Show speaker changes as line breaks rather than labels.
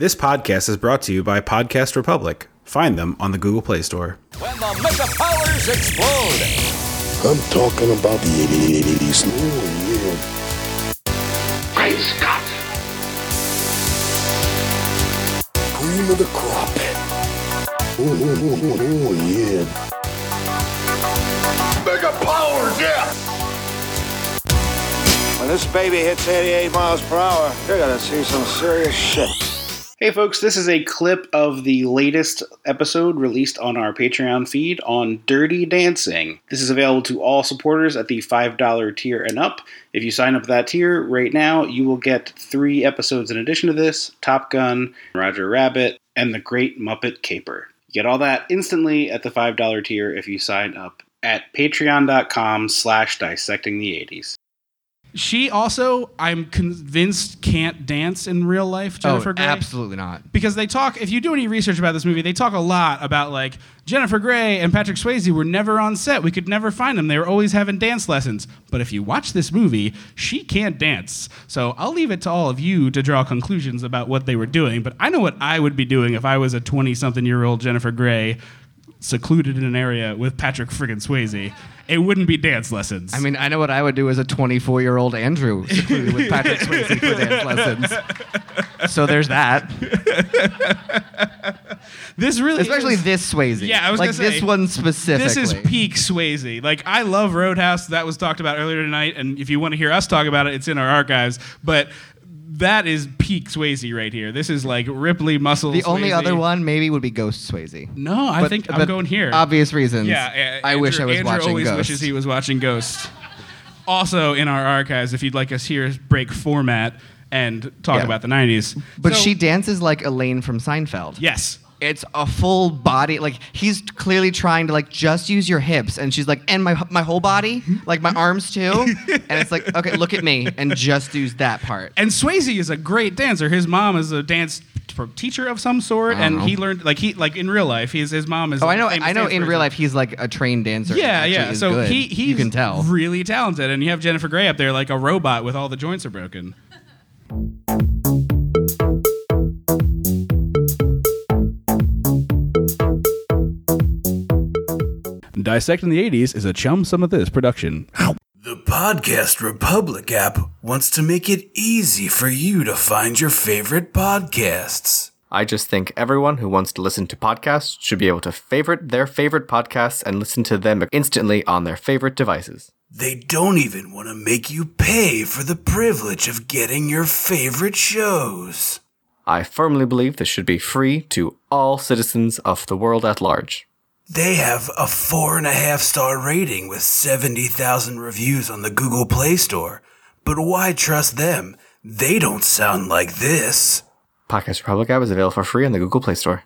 This podcast is brought to you by Podcast Republic. Find them on the Google Play Store.
When the mega powers explode,
I'm talking about the 80s. Oh, yeah.
Great Scott!
Cream of the crop. Oh, oh, oh, oh, yeah.
Mega powers, yeah!
When this baby hits 88 miles per hour, you're gonna see some serious shit.
Hey, folks, this is a clip of the latest episode released on our Patreon feed on Dirty Dancing. This is available to all supporters at the $5 tier and up. If you sign up that tier right now, you will get three episodes in addition to this Top Gun, Roger Rabbit, and The Great Muppet Caper. You get all that instantly at the $5 tier if you sign up at patreon.com slash dissecting the 80s.
She also, I'm convinced, can't dance in real life, oh, Jennifer
oh,
Grey.
absolutely not.
Because they talk, if you do any research about this movie, they talk a lot about like Jennifer Grey and Patrick Swayze were never on set. We could never find them. They were always having dance lessons. But if you watch this movie, she can't dance. So I'll leave it to all of you to draw conclusions about what they were doing. But I know what I would be doing if I was a 20 something year old Jennifer Grey secluded in an area with Patrick friggin' Swayze. It wouldn't be dance lessons.
I mean, I know what I would do as a 24 year old Andrew secluded with Patrick Swayze for dance lessons. So there's that.
this really
Especially
is-
this Swayze.
Yeah, I was
like
say,
this one specifically.
This is peak Swayze. Like I love Roadhouse. That was talked about earlier tonight, and if you want to hear us talk about it, it's in our archives. But that is peak Swayze right here. This is like Ripley muscle.
the only
Swayze.
other one maybe would be Ghost Swayze.
No, I
But-
think I'm
but
going here.
Obvious reasons.
Yeah, uh,
I wish I
Andrew-
was
Andrew
watching
always
Ghost.
wishes he was watching Ghost. Also in our archives, if you'd like us here, break format and talk
Yeah.
about the '90s.
But
So-
she dances like Elaine from Seinfeld.
yes.
It's a full body. Like he's clearly trying to like just use your hips, and she's like, and my my whole body, like my arms too. and it's like, okay, look at me, and just use that part.
And Swayze is a great dancer. His mom is a dance teacher of some sort, and
know.
he learned like he like in real life. He's his mom is.
Oh, I know. I know. In
person.
real life, he's like a trained dancer.
Yeah, yeah. So
good.
he he's
you can tell.
really talented, and you have Jennifer Grey up there like a robot with all the joints are broken. Dissecting the 80s is a chum some of this production.
The Podcast Republic app wants to make it easy for you to find your favorite podcasts.
I just think everyone who wants to listen to podcasts should be able to favorite their favorite podcasts and listen to them instantly on their favorite devices.
They don't even want to make you pay for the privilege of getting your favorite shows.
I firmly believe this should be free to all citizens of the world at large.
They have a four and a half star rating with 70,000 reviews on the Google Play Store. But why trust them? They don't sound like this.
Podcast Republic app is available for free on the Google Play Store.